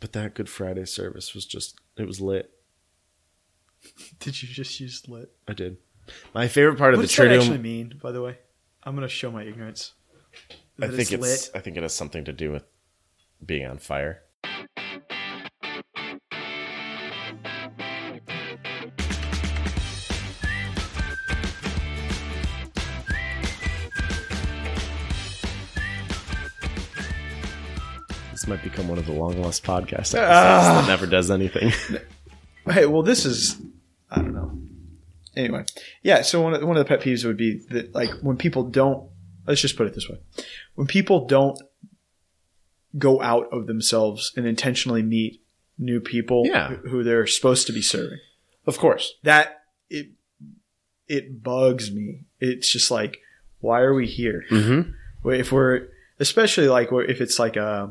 But that Good Friday service was just it was lit. Did you just use lit? I did. My favorite part of What the does that Triduum actually mean? By the way, I'm gonna show my ignorance. I That think it's it's I think it has something to do with being on fire. Become one of the long lost podcast episodes Ah. that never does anything. Hey, well, this is I don't know. Anyway, yeah. So one of, one of the pet peeves would be that like when people don't. Let's just put it this way: when people don't go out of themselves and intentionally meet new people Yeah. who- they're supposed to be serving, of course. that it it bugs me. It's just like, why are we here? Mm-hmm. If we're especially like if it's like a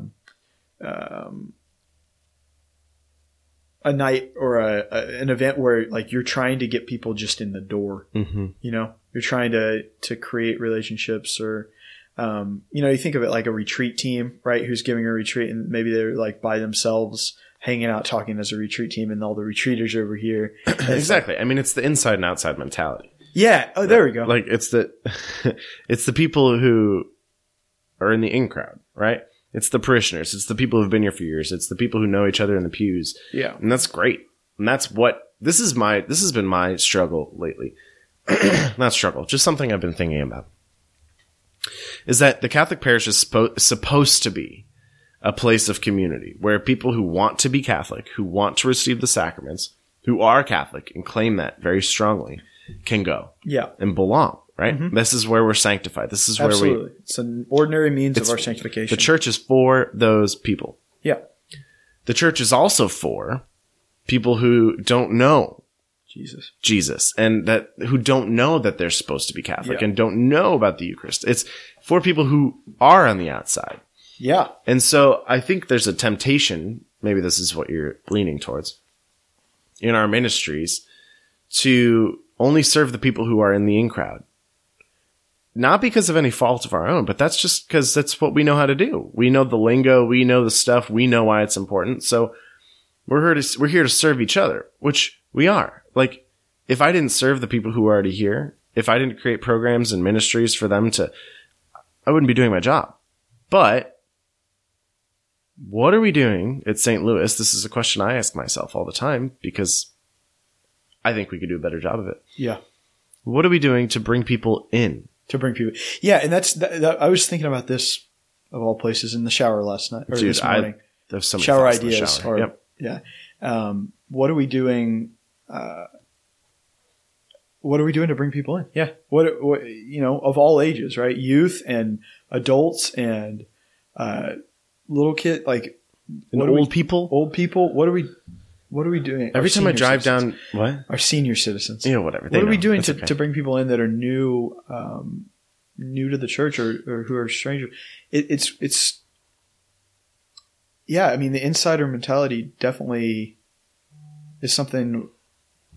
um, a night or a, a an event where like you're trying to get people just in the door Mm-hmm. you know you're trying to to create relationships or um, you know you think of it like a retreat team right who's giving a retreat and maybe they're like by themselves hanging out talking as a retreat team and all the retreaters are over here it's like- Exactly. I mean, it's the inside and outside mentality. yeah oh there we go Like it's the it's the people who are in the in crowd, right? It's the parishioners. It's the people who've been here for years. It's the people who know each other in the pews, yeah and that's great. And that's what this is my this has been my struggle lately. Not struggle, just something I've been thinking about. Is that the Catholic parish is suppo- supposed to be a place of community where people who want to be Catholic, who want to receive the sacraments, who are Catholic and claim that very strongly, can go yeah and belong, right? Mm-hmm. This is where we're sanctified. This is where we absolutely it's an ordinary means of our sanctification the church is for those people. yeah The church is also for people who don't know jesus Jesus and that who don't know that they're supposed to be Catholic Yeah. and don't know about the Eucharist. It's for people who are on the outside. yeah And so I think there's a temptation, maybe this is what you're leaning towards, in our ministries to only serve the people who are in the in crowd. Not because of any fault of our own, but that's just because that's what we know how to do. We know the lingo, we know the stuff, we know why it's important. So we're here to we're here to serve each other, which we are. Like if I didn't serve the people who are already here, if I didn't create programs and ministries for them to I wouldn't be doing my job. But what are we doing at St. Louis? This is a question I ask myself all the time because I think we could do a better job of it. yeah What are we doing to bring people in? To bring people. Yeah, and that's that, that, I was thinking about this of all places in the shower last night or Dude, this I- morning. There's so many shower thoughts in the ideas, shower. or Yep. yeah. Um, what are we doing? Uh, what are we doing to bring people in? Yeah, what, what you know of all ages, right? Youth and adults and uh, little kid, like And old we- people. old people. What are we? What are we doing? Every time I drive citizens. down, what? our senior citizens. You know, whatever. what They are we doing That's to, okay. to bring people in that are new um, new to the church or, or who are strangers it, it's it's yeah i mean the insider mentality definitely is something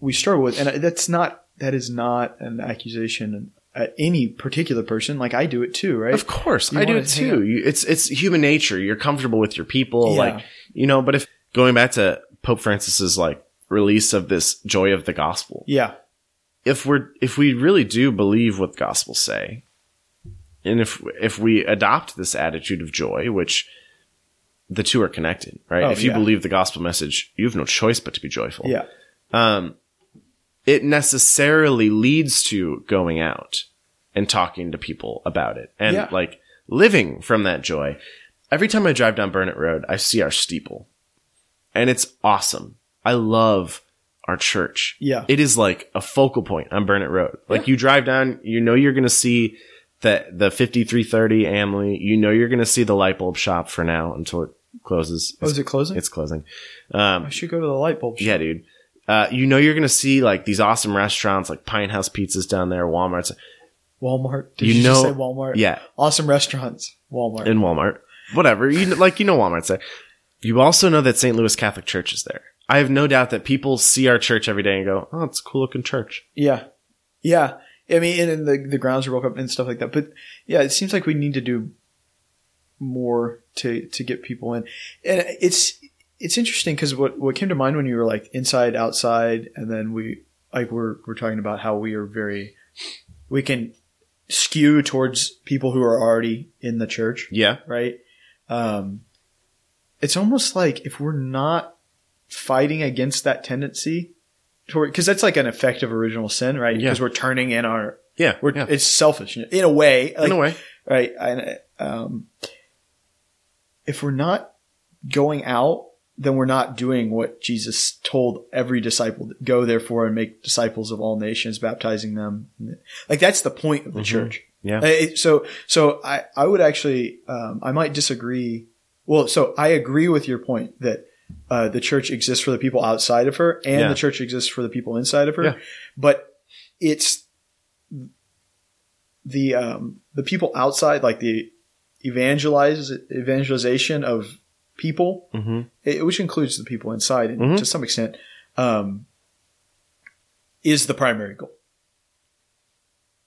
we struggle with and that's not that is not an accusation at any particular person like i do it too right Of course, You I do it too. You, it's it's human nature. You're comfortable with your people, Yeah. like you know. But if going back to Pope Francis's like release of this joy of the gospel, yeah if we're if we really do believe what the gospels say, and if if we adopt this attitude of joy, which the two are connected, right? Oh, if you yeah. believe the gospel message, you have no choice but to be joyful. yeah Um, it necessarily leads to going out and talking to people about it and Yeah. like living from that joy. Every time I drive down Burnet Road, I see our steeple, and it's awesome. I love our church. Yeah. It is like a focal point on Burnet Road. Like you drive down, you know you're going to see the the 5330 Amley. You know you're going to see the light bulb shop for now until it closes. oh is it closing It's closing. Um, i should go to the light bulb shop. yeah, dude. Uh, you know you're going to see like these awesome restaurants like Pinthouse Pizzas down there, Walmart's walmart did You you, just know- say walmart yeah, awesome restaurants walmart in Walmart. Whatever. You kn- like you know Walmart's there. You also know that St. Louis Catholic Church is there. I have no doubt that people see our church every day and go, "Oh, it's a cool looking church." Yeah, yeah. I mean, and, and the the grounds are broke up and stuff like that. But yeah, it seems like we need to do more to to get people in, and it's it's interesting because what what came to mind when you were like inside, outside, and then we like we're we're talking about how we are very we can skew towards people who are already in the church, Yeah. right? Um, it's almost like if we're not fighting against that tendency toward because that's like an effect of original sin, right? Yeah. Because we're turning in our Yeah. we're yeah. it's selfish in a way, like, in a way. right? And um, if we're not going out, then we're not doing what Jesus told every disciple: "Go therefore and make disciples of all nations, baptizing them." Like that's the point of the Mhm. church. Yeah. So, so I, I would actually, um, I might disagree. Well, so I agree with your point that uh, the church exists for the people outside of her, and Yeah. the church exists for the people inside of her. Yeah. But it's the um, the people outside, like the evangelize evangelization of people, hmm it, which includes the people inside, Mhm. to some extent, um, is the primary goal.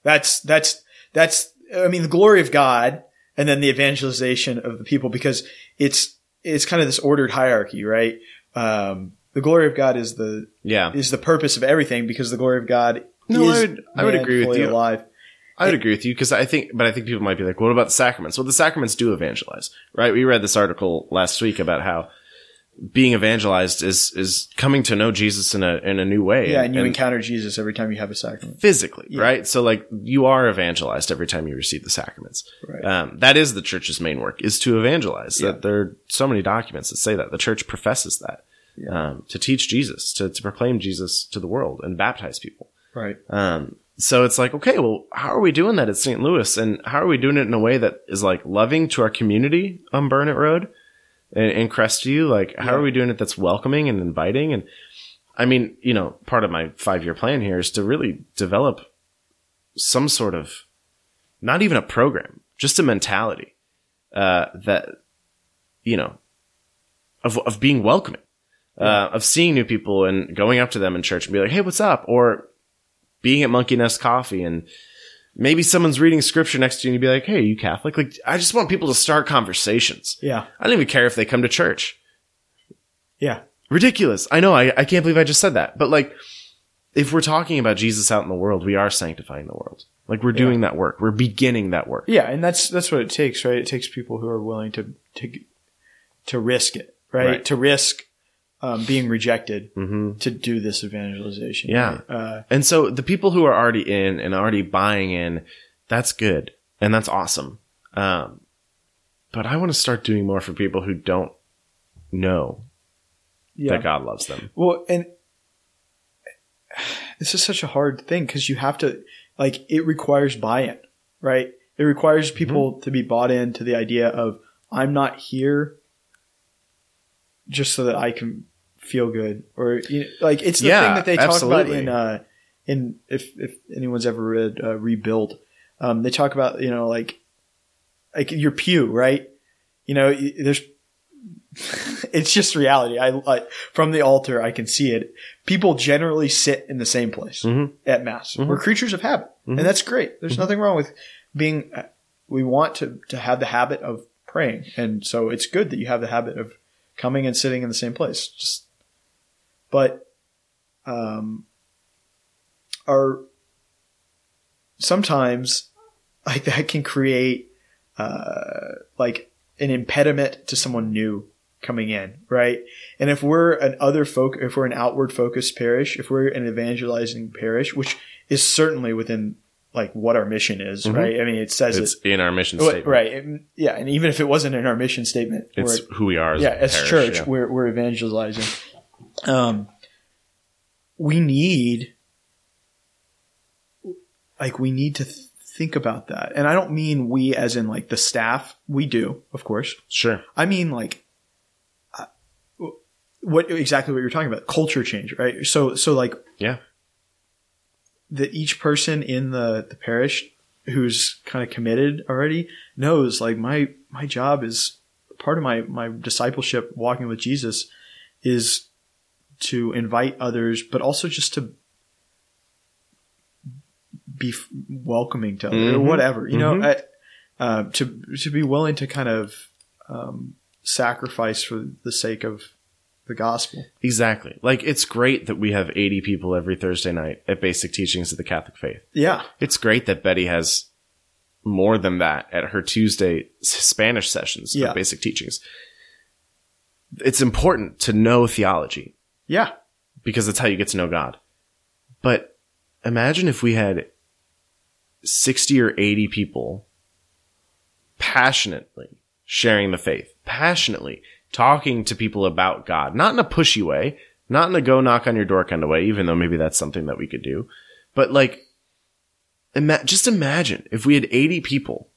That's that's that's. I mean, the glory of God, and then the evangelization of the people, because it's it's kind of this ordered hierarchy, right? Um, the glory of God is the Yeah. is the purpose of everything, because the glory of God No, is I would- I would agree with you. Alive. I would agree with you because I think, but I think people might be like, what about the sacraments? Well, the sacraments do evangelize, right? We read this article last week about how being evangelized is, is coming to know Jesus in a, in a new way. Yeah, and you encounter Jesus every time you have a sacrament. physically, Yeah. right? So like you are evangelized every time you receive the sacraments. Right. Um, that is the church's main work is to evangelize. Yeah. That there are so many documents that say that the church professes that Yeah. um, to teach Jesus, to, to proclaim Jesus to the world and baptize people. Right. Um, so it's like, okay, well, how are we doing that at St. Louis? And how are we doing it in a way that is like loving to our community on Burnet Road and, and Crestview? Like, how Yeah. are we doing it that's welcoming and inviting? And I mean, you know, part of my five year plan here is to really develop some sort of, not even a program, just a mentality, uh, that, you know, of, of being welcoming, uh, of seeing new people and going up to them in church and be like, Hey, what's up? Or, being at Monkey Nest Coffee and maybe someone's reading scripture next to you and you'd be like, Hey, are you Catholic? Like, I just want people to start conversations. Yeah. I don't even care if they come to church. Yeah. Ridiculous. I know. I, I can't believe I just said that. But like, if we're talking about Jesus out in the world, we are sanctifying the world. Like we're doing that work. We're beginning that work. Yeah, and that's that's what it takes, right? It takes people who are willing to to to risk it, right? Right. To risk um, being rejected hmm to do this evangelization. Yeah. right? Uh, And so the people who are already in and already buying in, that's good and that's awesome. Um, but I want to start doing more for people who don't know yeah. that God loves them. Well, and this is such a hard thing because you have to like it requires buy-in, right? It requires people to be bought into the idea of I'm not here just so that I can feel good, or you know, like it's the Yeah, thing that they talk about in uh, in if if anyone's ever read uh, Rebuild, um, they talk about you know like like your pew, right? You know, there's it's just reality. I, I from the altar, I can see it. People generally sit in the same place Mhm. at mass. Mhm. We're creatures of habit, Mhm. and that's great. There's nothing wrong with being. We want to to have the habit of praying, and so it's good that you have the habit of coming and sitting in the same place. Just, but, um, are sometimes like that can create uh like an impediment to someone new coming in, right? And if we're an other folk, if we're an outward focused parish, if we're an evangelizing parish, which is certainly within like what our mission is, Mhm. right? I mean, it says It's it, in our mission statement. right? and- yeah, and even if it wasn't in our mission statement, It's who we are as yeah, a as parish, church, yeah. we're we're evangelizing. Um, we need, like, we need to th- think about that, and I don't mean we as in like the staff. We do, of course. Sure. I mean like, uh, what exactly what you're talking about? Culture change, right? So so like Yeah. That each person in the the parish who's kind of committed already knows like my my job is part of my my discipleship walking with Jesus is to invite others but also just to be welcoming to others or whatever you know Mhm. I, uh, to to be willing to kind of um, sacrifice for the sake of the gospel. Exactly. Like it's great that we have 80 people every Thursday night at Basic Teachings of the Catholic Faith. Yeah. It's great that Betty has more than that at her Tuesday Spanish sessions Yeah. of Basic Teachings. It's important to know theology Yeah. because that's how you get to know God. But imagine if we had 60 or 80 people passionately sharing the faith, passionately talking to people about God, not in a pushy way, not in a go knock on your door kind of way, even though maybe that's something that we could do, but like, ima- just imagine if we had 80 people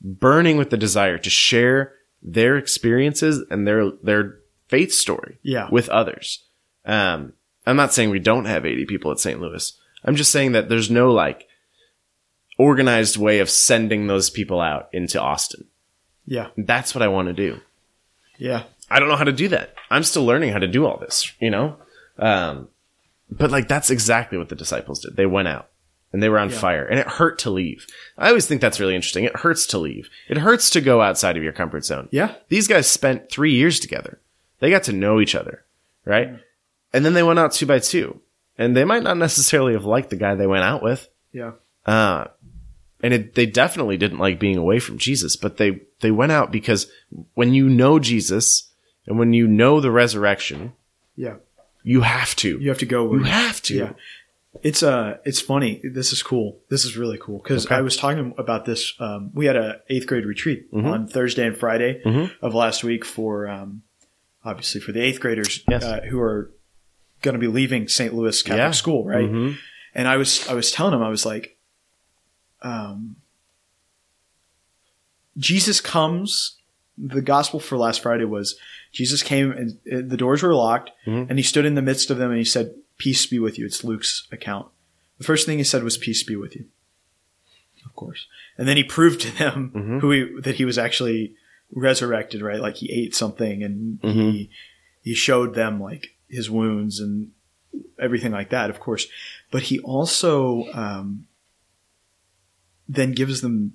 burning with the desire to share their experiences and their, their faith story Yeah. with others. Um, I'm not saying we don't have 80 people at St. Louis. I'm just saying that there's no like organized way of sending those people out into Austin. Yeah. That's what I want to do. Yeah. I don't know how to do that. I'm still learning how to do all this, you know? Um, but like that's exactly what the disciples did. They went out and they were on Yeah. fire and it hurt to leave. I always think that's really interesting. It hurts to leave. It hurts to go outside of your comfort zone. Yeah. These guys spent three years together. They got to know each other, right? And then they went out two by two. And they might not necessarily have liked the guy they went out with. Yeah. Uh, and it, they definitely didn't like being away from Jesus, but they, they went out because when you know Jesus and when you know the resurrection, Yeah. you have to. You have to go. You have to. Yeah. It's uh, it's funny. This is cool. This is really cool because Okay. I was talking about this. Um, we had a eighth grade retreat Mm-hmm. on Thursday and Friday Mhm. of last week for um, obviously for the eighth graders Yes. uh, who are going to be leaving St. Louis Catholic Yeah. School, right? Mhm. And I was I was telling them I was like, um, Jesus comes. The gospel for last Friday was Jesus came and the doors were locked, Mhm. and he stood in the midst of them and he said, "Peace be with you." It's Luke's account. The first thing he said was, "Peace be with you." Of course, and then he proved to them Mhm. who he, that he was actually resurrected. Right, like he ate something and he he showed them like his wounds and everything like that, of course. But he also um, then gives them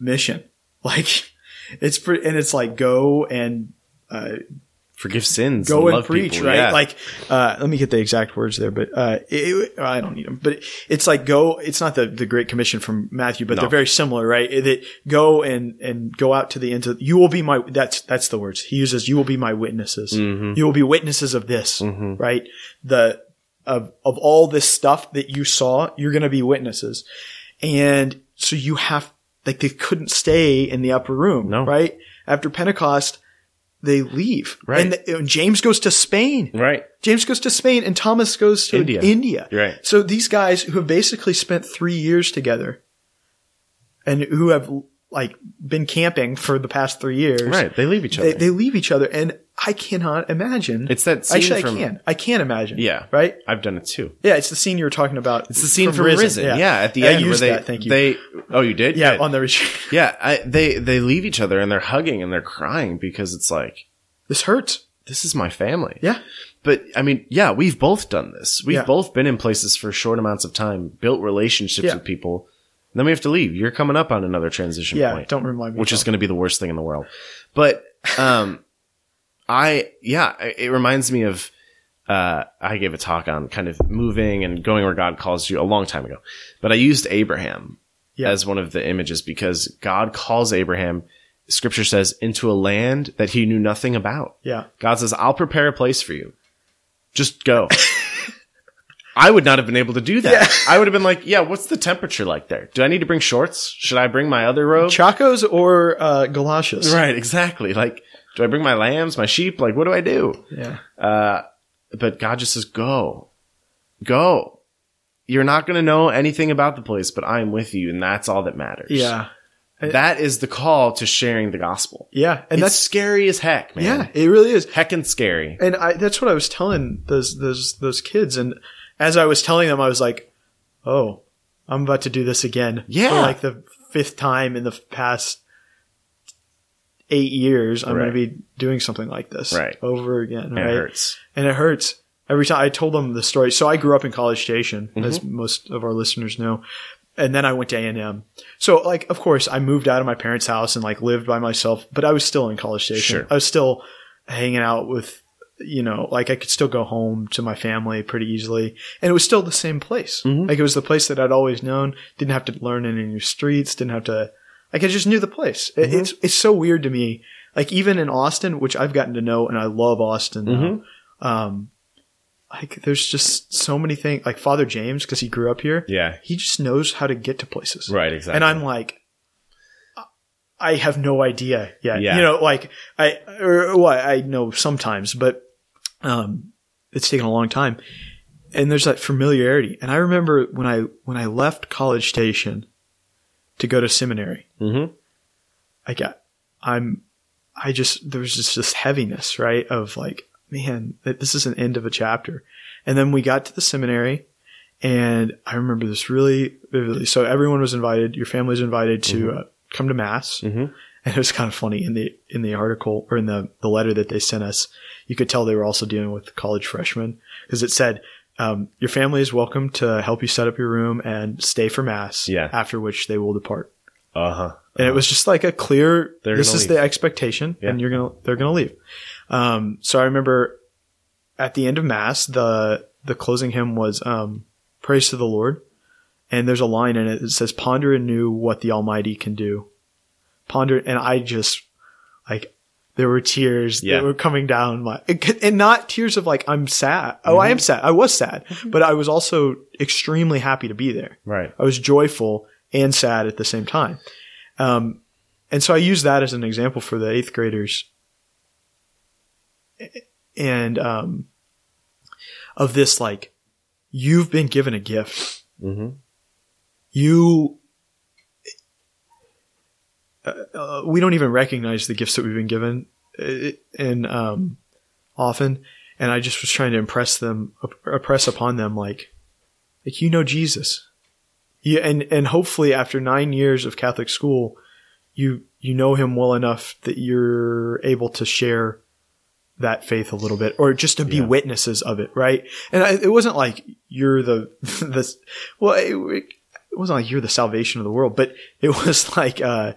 mission, like it's pretty, and it's like go and uh, Forgive sins. go and love preach, people. right? Yeah. Like, uh, let me get the exact words there, but uh, it, I don't need them. But it's like go. It's not the the Great Commission from Matthew, but No. they're very similar, right? That go and and go out to the ends of. You will be my. That's that's the words he uses. You will be my witnesses. Mhm. You will be witnesses of this, Mhm. right? The of of all this stuff that you saw, you're going to be witnesses, and so you have like they couldn't stay in the upper room, No. right? After Pentecost, they leave, Right. And, the, and James goes to Spain. right. James goes to Spain, and Thomas goes to India. India. Right. So these guys who have basically spent three years together, and who have like been camping for the past three years, Right. They leave each other. They, they leave each other, and I cannot imagine. it's that scene Actually, from. I can. I can imagine. Yeah. Right. I've done it too. Yeah, it's the scene you were talking about. It's the scene from, Risen. Yeah. At the I end where they, that. Thank you. they, oh, you did? yeah, Good. on the retreat. yeah. I, they, they leave each other and they're hugging and they're crying because it's like, this hurts. this is my family. Yeah. But I mean, yeah, we've both done this. We've Yeah. both been in places for short amounts of time, built relationships Yeah. with people. Then we have to leave. You're coming up on another transition Yeah. point, Don't remind me. which is going to be the worst thing in the world. But, um, I, yeah, it reminds me of, uh, I gave a talk on kind of moving and going where God calls you a long time ago, but I used Abraham Yeah. as one of the images because God calls Abraham, scripture says, into a land that he knew nothing about. Yeah. God says, I'll prepare a place for you. Just go. I would not have been able to do that. Yeah. I would have been like, yeah, what's the temperature like there? Do I need to bring shorts? Should I bring my other robe? Chacos or uh, galoshes. Right, exactly. Like, do I bring my lambs, my sheep? Like, what do I do? Yeah. Uh, but God just says, go, go. You're not going to know anything about the place, but I am with you. And that's all that matters. Yeah. That is the call to sharing the gospel. Yeah. And that's that's scary as heck, man. yeah. It really is. Heckin' scary. And I, that's what I was telling those those those kids. And as I was telling them, I was like, "Oh, I'm about to do this again." Yeah. for like the fifth time in the past eight years. I'm Right. going to be doing something like this, Right. over again, And right? It hurts. And it hurts every time. I told them the story. So I grew up in College Station, Mm-hmm. as most of our listeners know. And then I went to A and M. So, like, of course, I moved out of my parents' house and like lived by myself, but I was still in College Station. Sure. I was still hanging out with you know, like I could still go home to my family pretty easily. And it was still the same place. Mhm. Like it was the place that I'd always known. Didn't have to learn any new streets. Didn't have to, like I just knew the place. It- Mhm. It's, it's so weird to me. Like even in Austin, which I've gotten to know and I love Austin now. Mhm. Um, like there's just so many things like Father James, cause he grew up here. Yeah. He just knows how to get to places. Right. Exactly. And I'm like, I have no idea yet. Yeah. You know, like I, or well, I know sometimes, but, um, it's taken a long time. And there's that familiarity. And I remember when I, when I left College Station to go to seminary, Mm-hmm. I got, I'm, I just, there was just this heaviness, right? Of like, man, this is an end of a chapter. And then we got to the seminary and I remember this really vividly. So everyone was invited, your family was invited to uh, come to mass. Mm-hmm. And it was kind of funny in the, in the article or in the, the letter that they sent us, you could tell they were also dealing with college freshmen because it said, um, your family is welcome to help you set up your room and stay for mass. Yeah. After which they will depart. Uh huh. And it was just like a clear, They're this is leave. the expectation Yeah. and you're to, they're going to leave. Um, so I remember at the end of mass, the, the closing hymn was, um, praise to the Lord. And there's a line in it that says, ponder anew what the Almighty can do. Ponder. And I just like, there were tears Yeah. that were coming down my, and not tears of like, I'm sad. Oh, I am sad. I was sad, but I was also extremely happy to be there. Right. I was joyful and sad at the same time. Um, and so I use that as an example for the eighth graders. And, um, of this, like, you've been given a gift. Mm-hmm. You, uh, uh, we don't even recognize the gifts that we've been given. uh, And, um, often, and I just was trying to impress them, impress upon them, like, like, you know Jesus. Yeah, and and hopefully after nine years of Catholic school, you you know him well enough that you're able to share that faith a little bit, or just to be Yeah. witnesses of it, right? And I, it wasn't like you're the the well, it, it wasn't like you're the salvation of the world, but it was like uh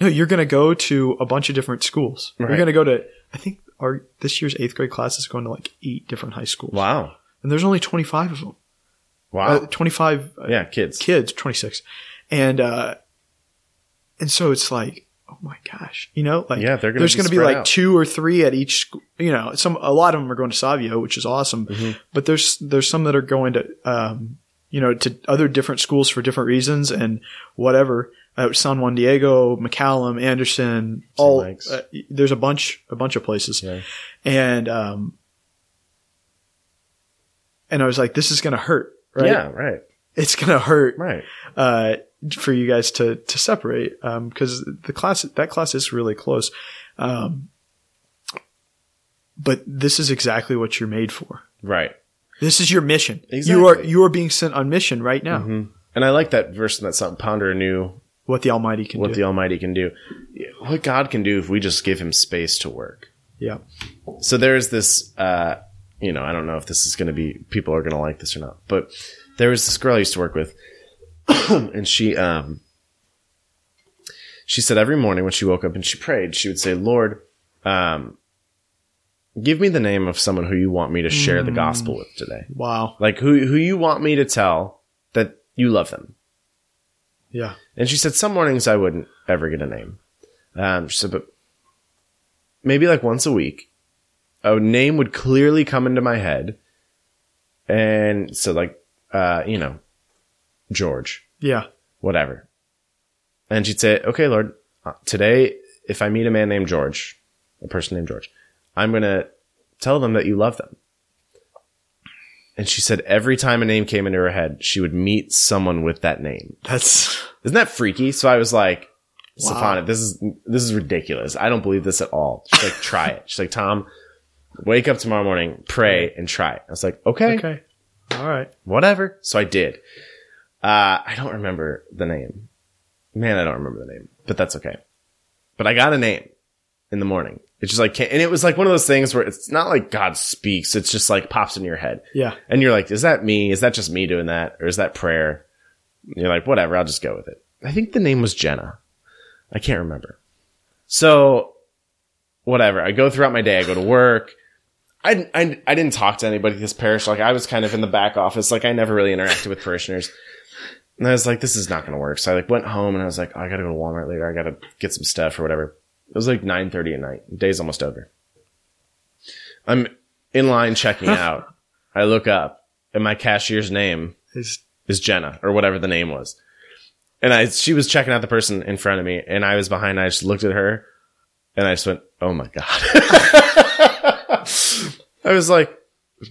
no, you're gonna go to a bunch of different schools. Right. You're gonna go to I think our this year's eighth grade class is going to like eight different high schools, Wow. and there's only 25 of them. Wow. Uh, 25 uh, yeah. Kids. kids, 26. And, uh, and so it's like, oh my gosh, you know, like Yeah, they're gonna there's going to be like out. two or three at each, school. you know, some, a lot of them are going to Savio, which is awesome, Mhm. but there's, there's some that are going to, um, you know, to other different schools for different reasons and whatever. Uh, San Juan Diego, McCallum, Anderson, all, uh, there's a bunch, a bunch of places. Yeah. And, um, and I was like, this is going to hurt, right? Yeah. Right. It's going to hurt Right. uh, for you guys to to separate because the class that class is really close. Um, but this is exactly what you're made for. Right. This is your mission. You are you are being sent on mission right now. hmm And I like that verse in that song, ponder anew What the Almighty can what do. the Almighty can do. What God can do if we just give him space to work. yeah. So there's this, uh, you know, I don't know if this is going to be, people are going to like this or not, but there was this girl I used to work with and she, um, she said every morning when she woke up and she prayed, she would say, Lord, um, give me the name of someone who you want me to share the gospel with today. Wow. Like who, who you want me to tell that you love them. Yeah. And she said some mornings I wouldn't ever get a name. Um, she said, but maybe like once a week, a name would clearly come into my head. And so like, uh, you know, George, Yeah. whatever. And she'd say, okay, Lord, uh, today, if I meet a man named George, a person named George, I'm going to tell them that you love them. And she said every time a name came into her head, she would meet someone with that name. That's Isn't that freaky? So I was like, Wow. This is this is ridiculous. I don't believe this at all. She's like, try it. She's like, Tom, wake up tomorrow morning, pray, and try it. I was like, okay, okay. All right. whatever. So I did. Uh, I don't remember the name. Man, I don't remember the name, but that's okay. But I got a name in the morning. It's just like, and it was like one of those things where it's not like God speaks. It's just like pops in your head. Yeah. And you're like, is that me? Is that just me doing that? Or is that prayer? And you're like, whatever, I'll just go with it. I think the name was Jenna. I can't remember. So, whatever. I go throughout my day. I go to work. I, I, I didn't talk to anybody this parish. Like I was kind of in the back office. Like I never really interacted with parishioners. And I was like, this is not going to work. So I like went home and I was like, oh, I got to go to Walmart later. I got to get some stuff or whatever. It was like 9:30 at night. Day's almost over. I'm in line checking out. I look up and my cashier's name Is is Jenna or whatever the name was. And I, she was checking out the person in front of me and I was behind. I just looked at her and I just went, Oh my God. I was like,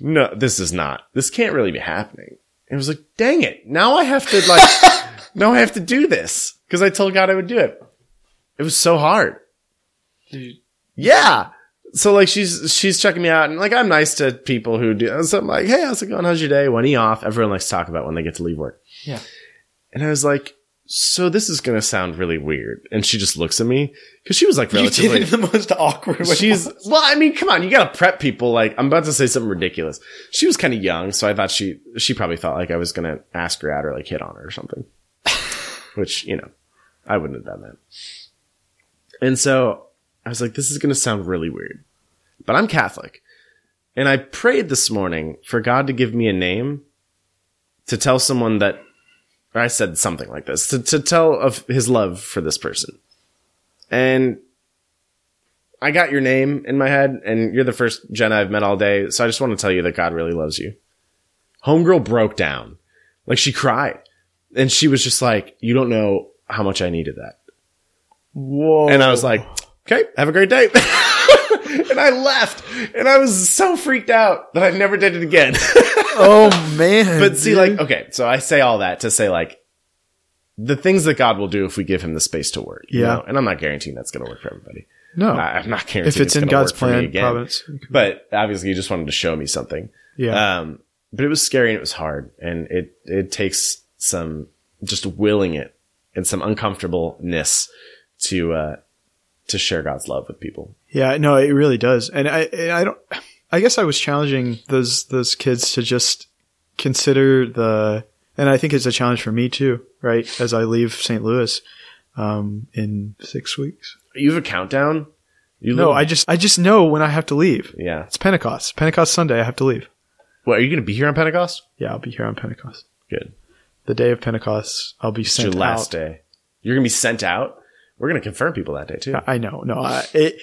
no, this is not, this can't really be happening. And it was like, dang it. Now I have to like, now I have to do this because I told God I would do it. It was so hard. Yeah. So like she's she's checking me out and like I'm nice to people who do so I'm like, hey, how's it going? How's your day? When are you off? Everyone likes to talk about when they get to leave work. Yeah. And I was like, so this is gonna sound really weird. And she just looks at me because she was like relatively the most awkward way. She's well, I mean, come on, you gotta prep people. Like, I'm about to say something ridiculous. She was kind of young, so I thought she she probably thought like I was gonna ask her out or like hit on her or something. Which you know, I wouldn't have done that. And so I was like, this is gonna sound really weird, but I'm Catholic, and I prayed this morning for God to give me a name to tell someone that. Or I said something like this to, to tell of his love for this person. And I got your name in my head, and you're the first Jenna I've met all day. So I just want to tell you that God really loves you. Homegirl broke down. Like she cried. And she was just like, You don't know how much I needed that. Whoa. And I was like, Okay, have a great day. and I left. And I was so freaked out that I never did it again. oh man. but see, dude. like, okay, so I say all that to say, like, the things that God will do if we give him the space to work. you Yeah. know? And I'm not guaranteeing that's going to work for everybody. no. I- I'm not guaranteeing if it's in gonna God's work for me plan, again. providence. But obviously, you just wanted to show me something. Yeah. Um, but it was scary and it was hard, and it it takes some just willing it and some uncomfortableness to uh, to share God's love with people. Yeah, no, it really does. And I, I don't, I guess I was challenging those, those kids to just consider the, and I think it's a challenge for me too, right? As I leave St. Louis, um, in six weeks. You have a countdown. You No, live- I just, I just know when I have to leave. yeah. It's Pentecost. Pentecost Sunday, I have to leave. What are you going to be here on Pentecost? Yeah, I'll be here on Pentecost. Good. The day of Pentecost, I'll be It's sent your last out. day. You're going to be sent out. We're going to confirm people that day too. I know, no, I, it,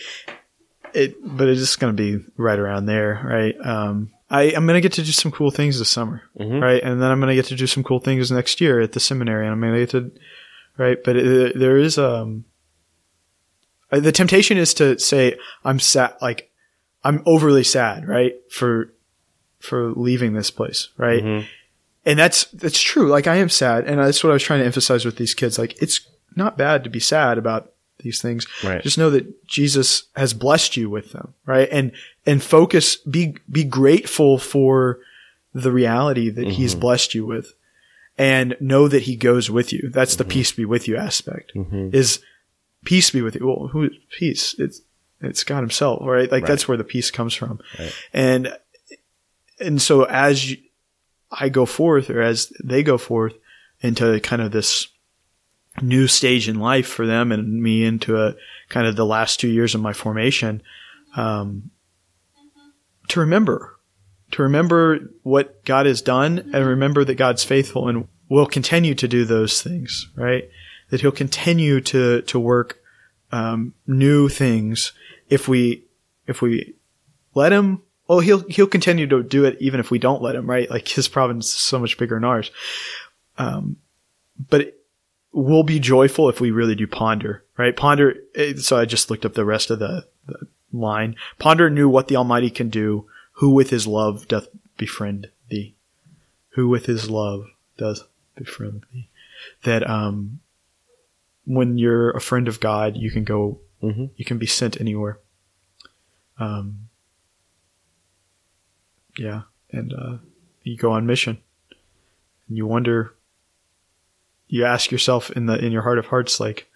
it, but it's just going to be right around there, right? Um, I, I'm going to get to do some cool things this summer, Mhm. right? And then I'm going to get to do some cool things next year at the seminary, and I'm going to get to, right? But it, there is, um, the temptation is to say I'm sad, like I'm overly sad, right? For, for leaving this place, right? Mhm. and that's that's true. Like I am sad, and that's what I was trying to emphasize with these kids. Like it's not bad to be sad about these things. Right. Just know that Jesus has blessed you with them, right? And and focus. Be be grateful for the reality that He's mm-hmm. blessed you with, and know that He goes with you. That's the mm-hmm. peace be with you aspect. Mm-hmm. Is peace be with you? Well, who peace? It's it's God Himself, right? Like Right. that's where the peace comes from, Right. and and so as you, I go forth or as they go forth into kind of this new stage in life for them and me into a kind of the last two years of my formation, um, to remember, to remember what God has done and remember that God's faithful and will continue to do those things, right? That he'll continue to, to work, um, new things if we, if we let him well, he'll he'll continue to do it even if we don't let him, right? Like his province is so much bigger than ours. Um, but we'll be joyful if we really do ponder, right? Ponder. eh, So I just looked up the rest of the, the line. Ponder knew what the Almighty can do. Who with His love doth befriend thee? Who with His love doth befriend thee? That um, when you're a friend of God, you can go. Mhm. You can be sent anywhere. Um, yeah, and uh, you go on mission, and you wonder. You ask yourself in the in your heart of hearts, like,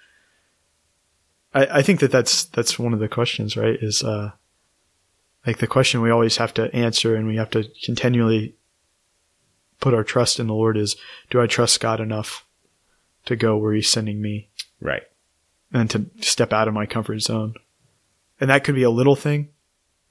I, I think that that's that's one of the questions, right? Is uh, like the question we always have to answer, and we have to continually put our trust in the Lord. Is do I trust God enough to go where He's sending me? Right. and to step out of my comfort zone. And that could be a little thing,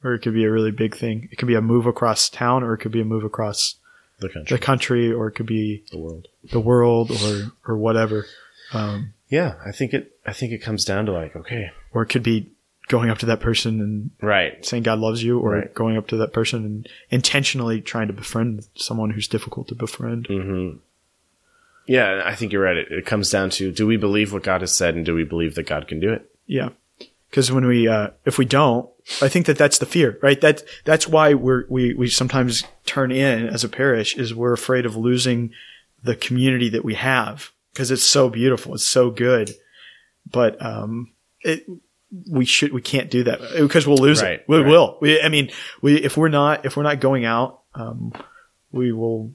or it could be a really big thing. It could be a move across town, or it could be a move across The country, the country, or it could be the world. the world, or or whatever. Um, Yeah, I think it. I think it comes down to like, okay, or it could be going up to that person and right, saying God loves you, or Right. going up to that person and intentionally trying to befriend someone who's difficult to befriend. hmm Yeah, I think you're right. It, it comes down to do we believe what God has said, and do we believe that God can do it? Yeah. Because when we, uh, if we don't, I think that that's the fear, right? That, that's why we're, we, we sometimes turn in as a parish is we're afraid of losing the community that we have because it's so beautiful. It's so good. But, um, it, we should, we can't do that because we'll lose Right, it. We right. will. We, I mean, we, if we're not, if we're not going out, um, we will,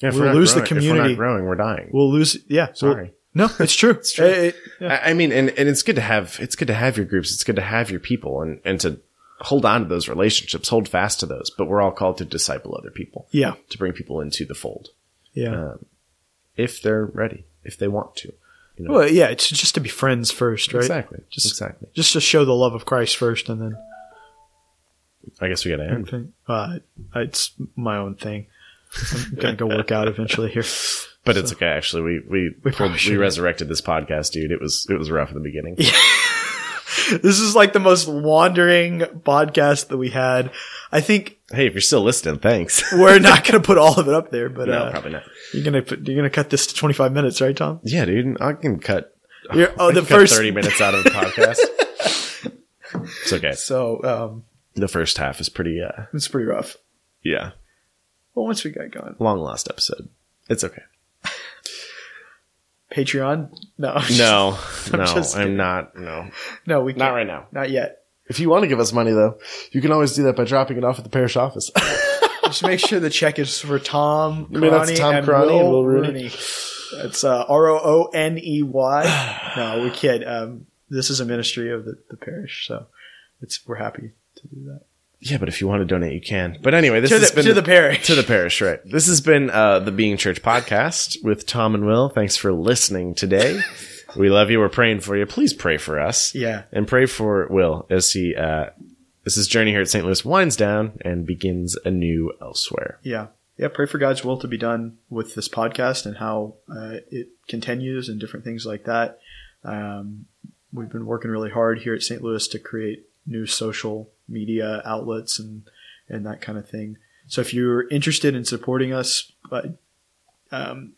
Yeah, We'll lose the growing- If we're community. not growing, we're dying. we'll lose. Yeah. Sorry. No, it's true. it's true. I, I mean, and, and it's good to have it's good to have your groups. It's good to have your people, and and to hold on to those relationships, hold fast to those. But we're all called to disciple other people, yeah. to bring people into the fold, Yeah. if they're ready, if they want to. You know, Well, yeah, it's just to be friends first, right? exactly, Just- exactly. Just to show the love of Christ first, and then I guess we got to end. Uh, it's my own thing. I'm gonna go work out eventually here. But it's okay. Actually, we we We probably we resurrected this podcast, dude. It was it was rough in the beginning. This is like the most wandering podcast that we had. I think Hey, if you're still listening, thanks. we're not gonna put all of it up there, but no, uh, probably not. you're gonna put, you're gonna cut this to 25 minutes, right, Tom? Yeah, dude. I can cut. You're, oh, I the first. thirty minutes out of the podcast. it's okay. So um, The first half is pretty. uh it's pretty rough. Yeah, Well, once we got going, long lost episode. It's okay. Patreon? No, No, no, just I'm not. No, no, we not can't. right now. Not yet. If you want to give us money, though, you can always do that by dropping it off at the parish office. Just make sure the check is for Tom I mean, that's Tom and Will and Will Rooney. Rooney. It's uh, R O O N E Y. No, we kid. Um, this is a ministry of the, the parish, so it's we're happy to do that. Yeah, but if you want to donate, you can. But anyway, this To has the, been to the parish. to the parish, right? This has been uh, the Being Church podcast with Tom and Will. Thanks for listening today. we love you. We're praying for you. Please pray for us. yeah. and pray for Will as he uh, as his journey here at St. Louis winds down and begins anew elsewhere. Yeah. Yeah. Pray for God's will to be done with this podcast and how uh, it continues and different things like that. Um, we've been working really hard here at St. Louis to create new social media outlets and, and that kind of thing. So if you're interested in supporting us, but, um,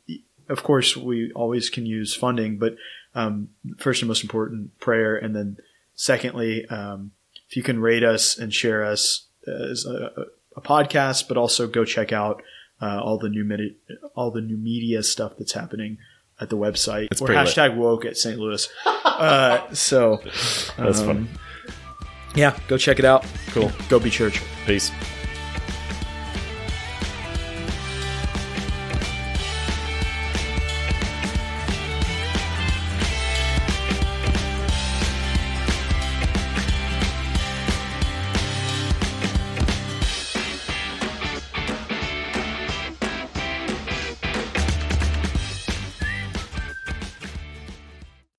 of course, we always can use funding, but um, first and most important, prayer. And then secondly, um, if you can rate us and share us as a, a podcast, but also go check out uh, all the new medi- all the new media stuff that's happening at the website It's or pretty lit. hashtag woke at St. Louis. uh, so That's um, funny. Yeah, go check it out. Cool. Go be church. Peace.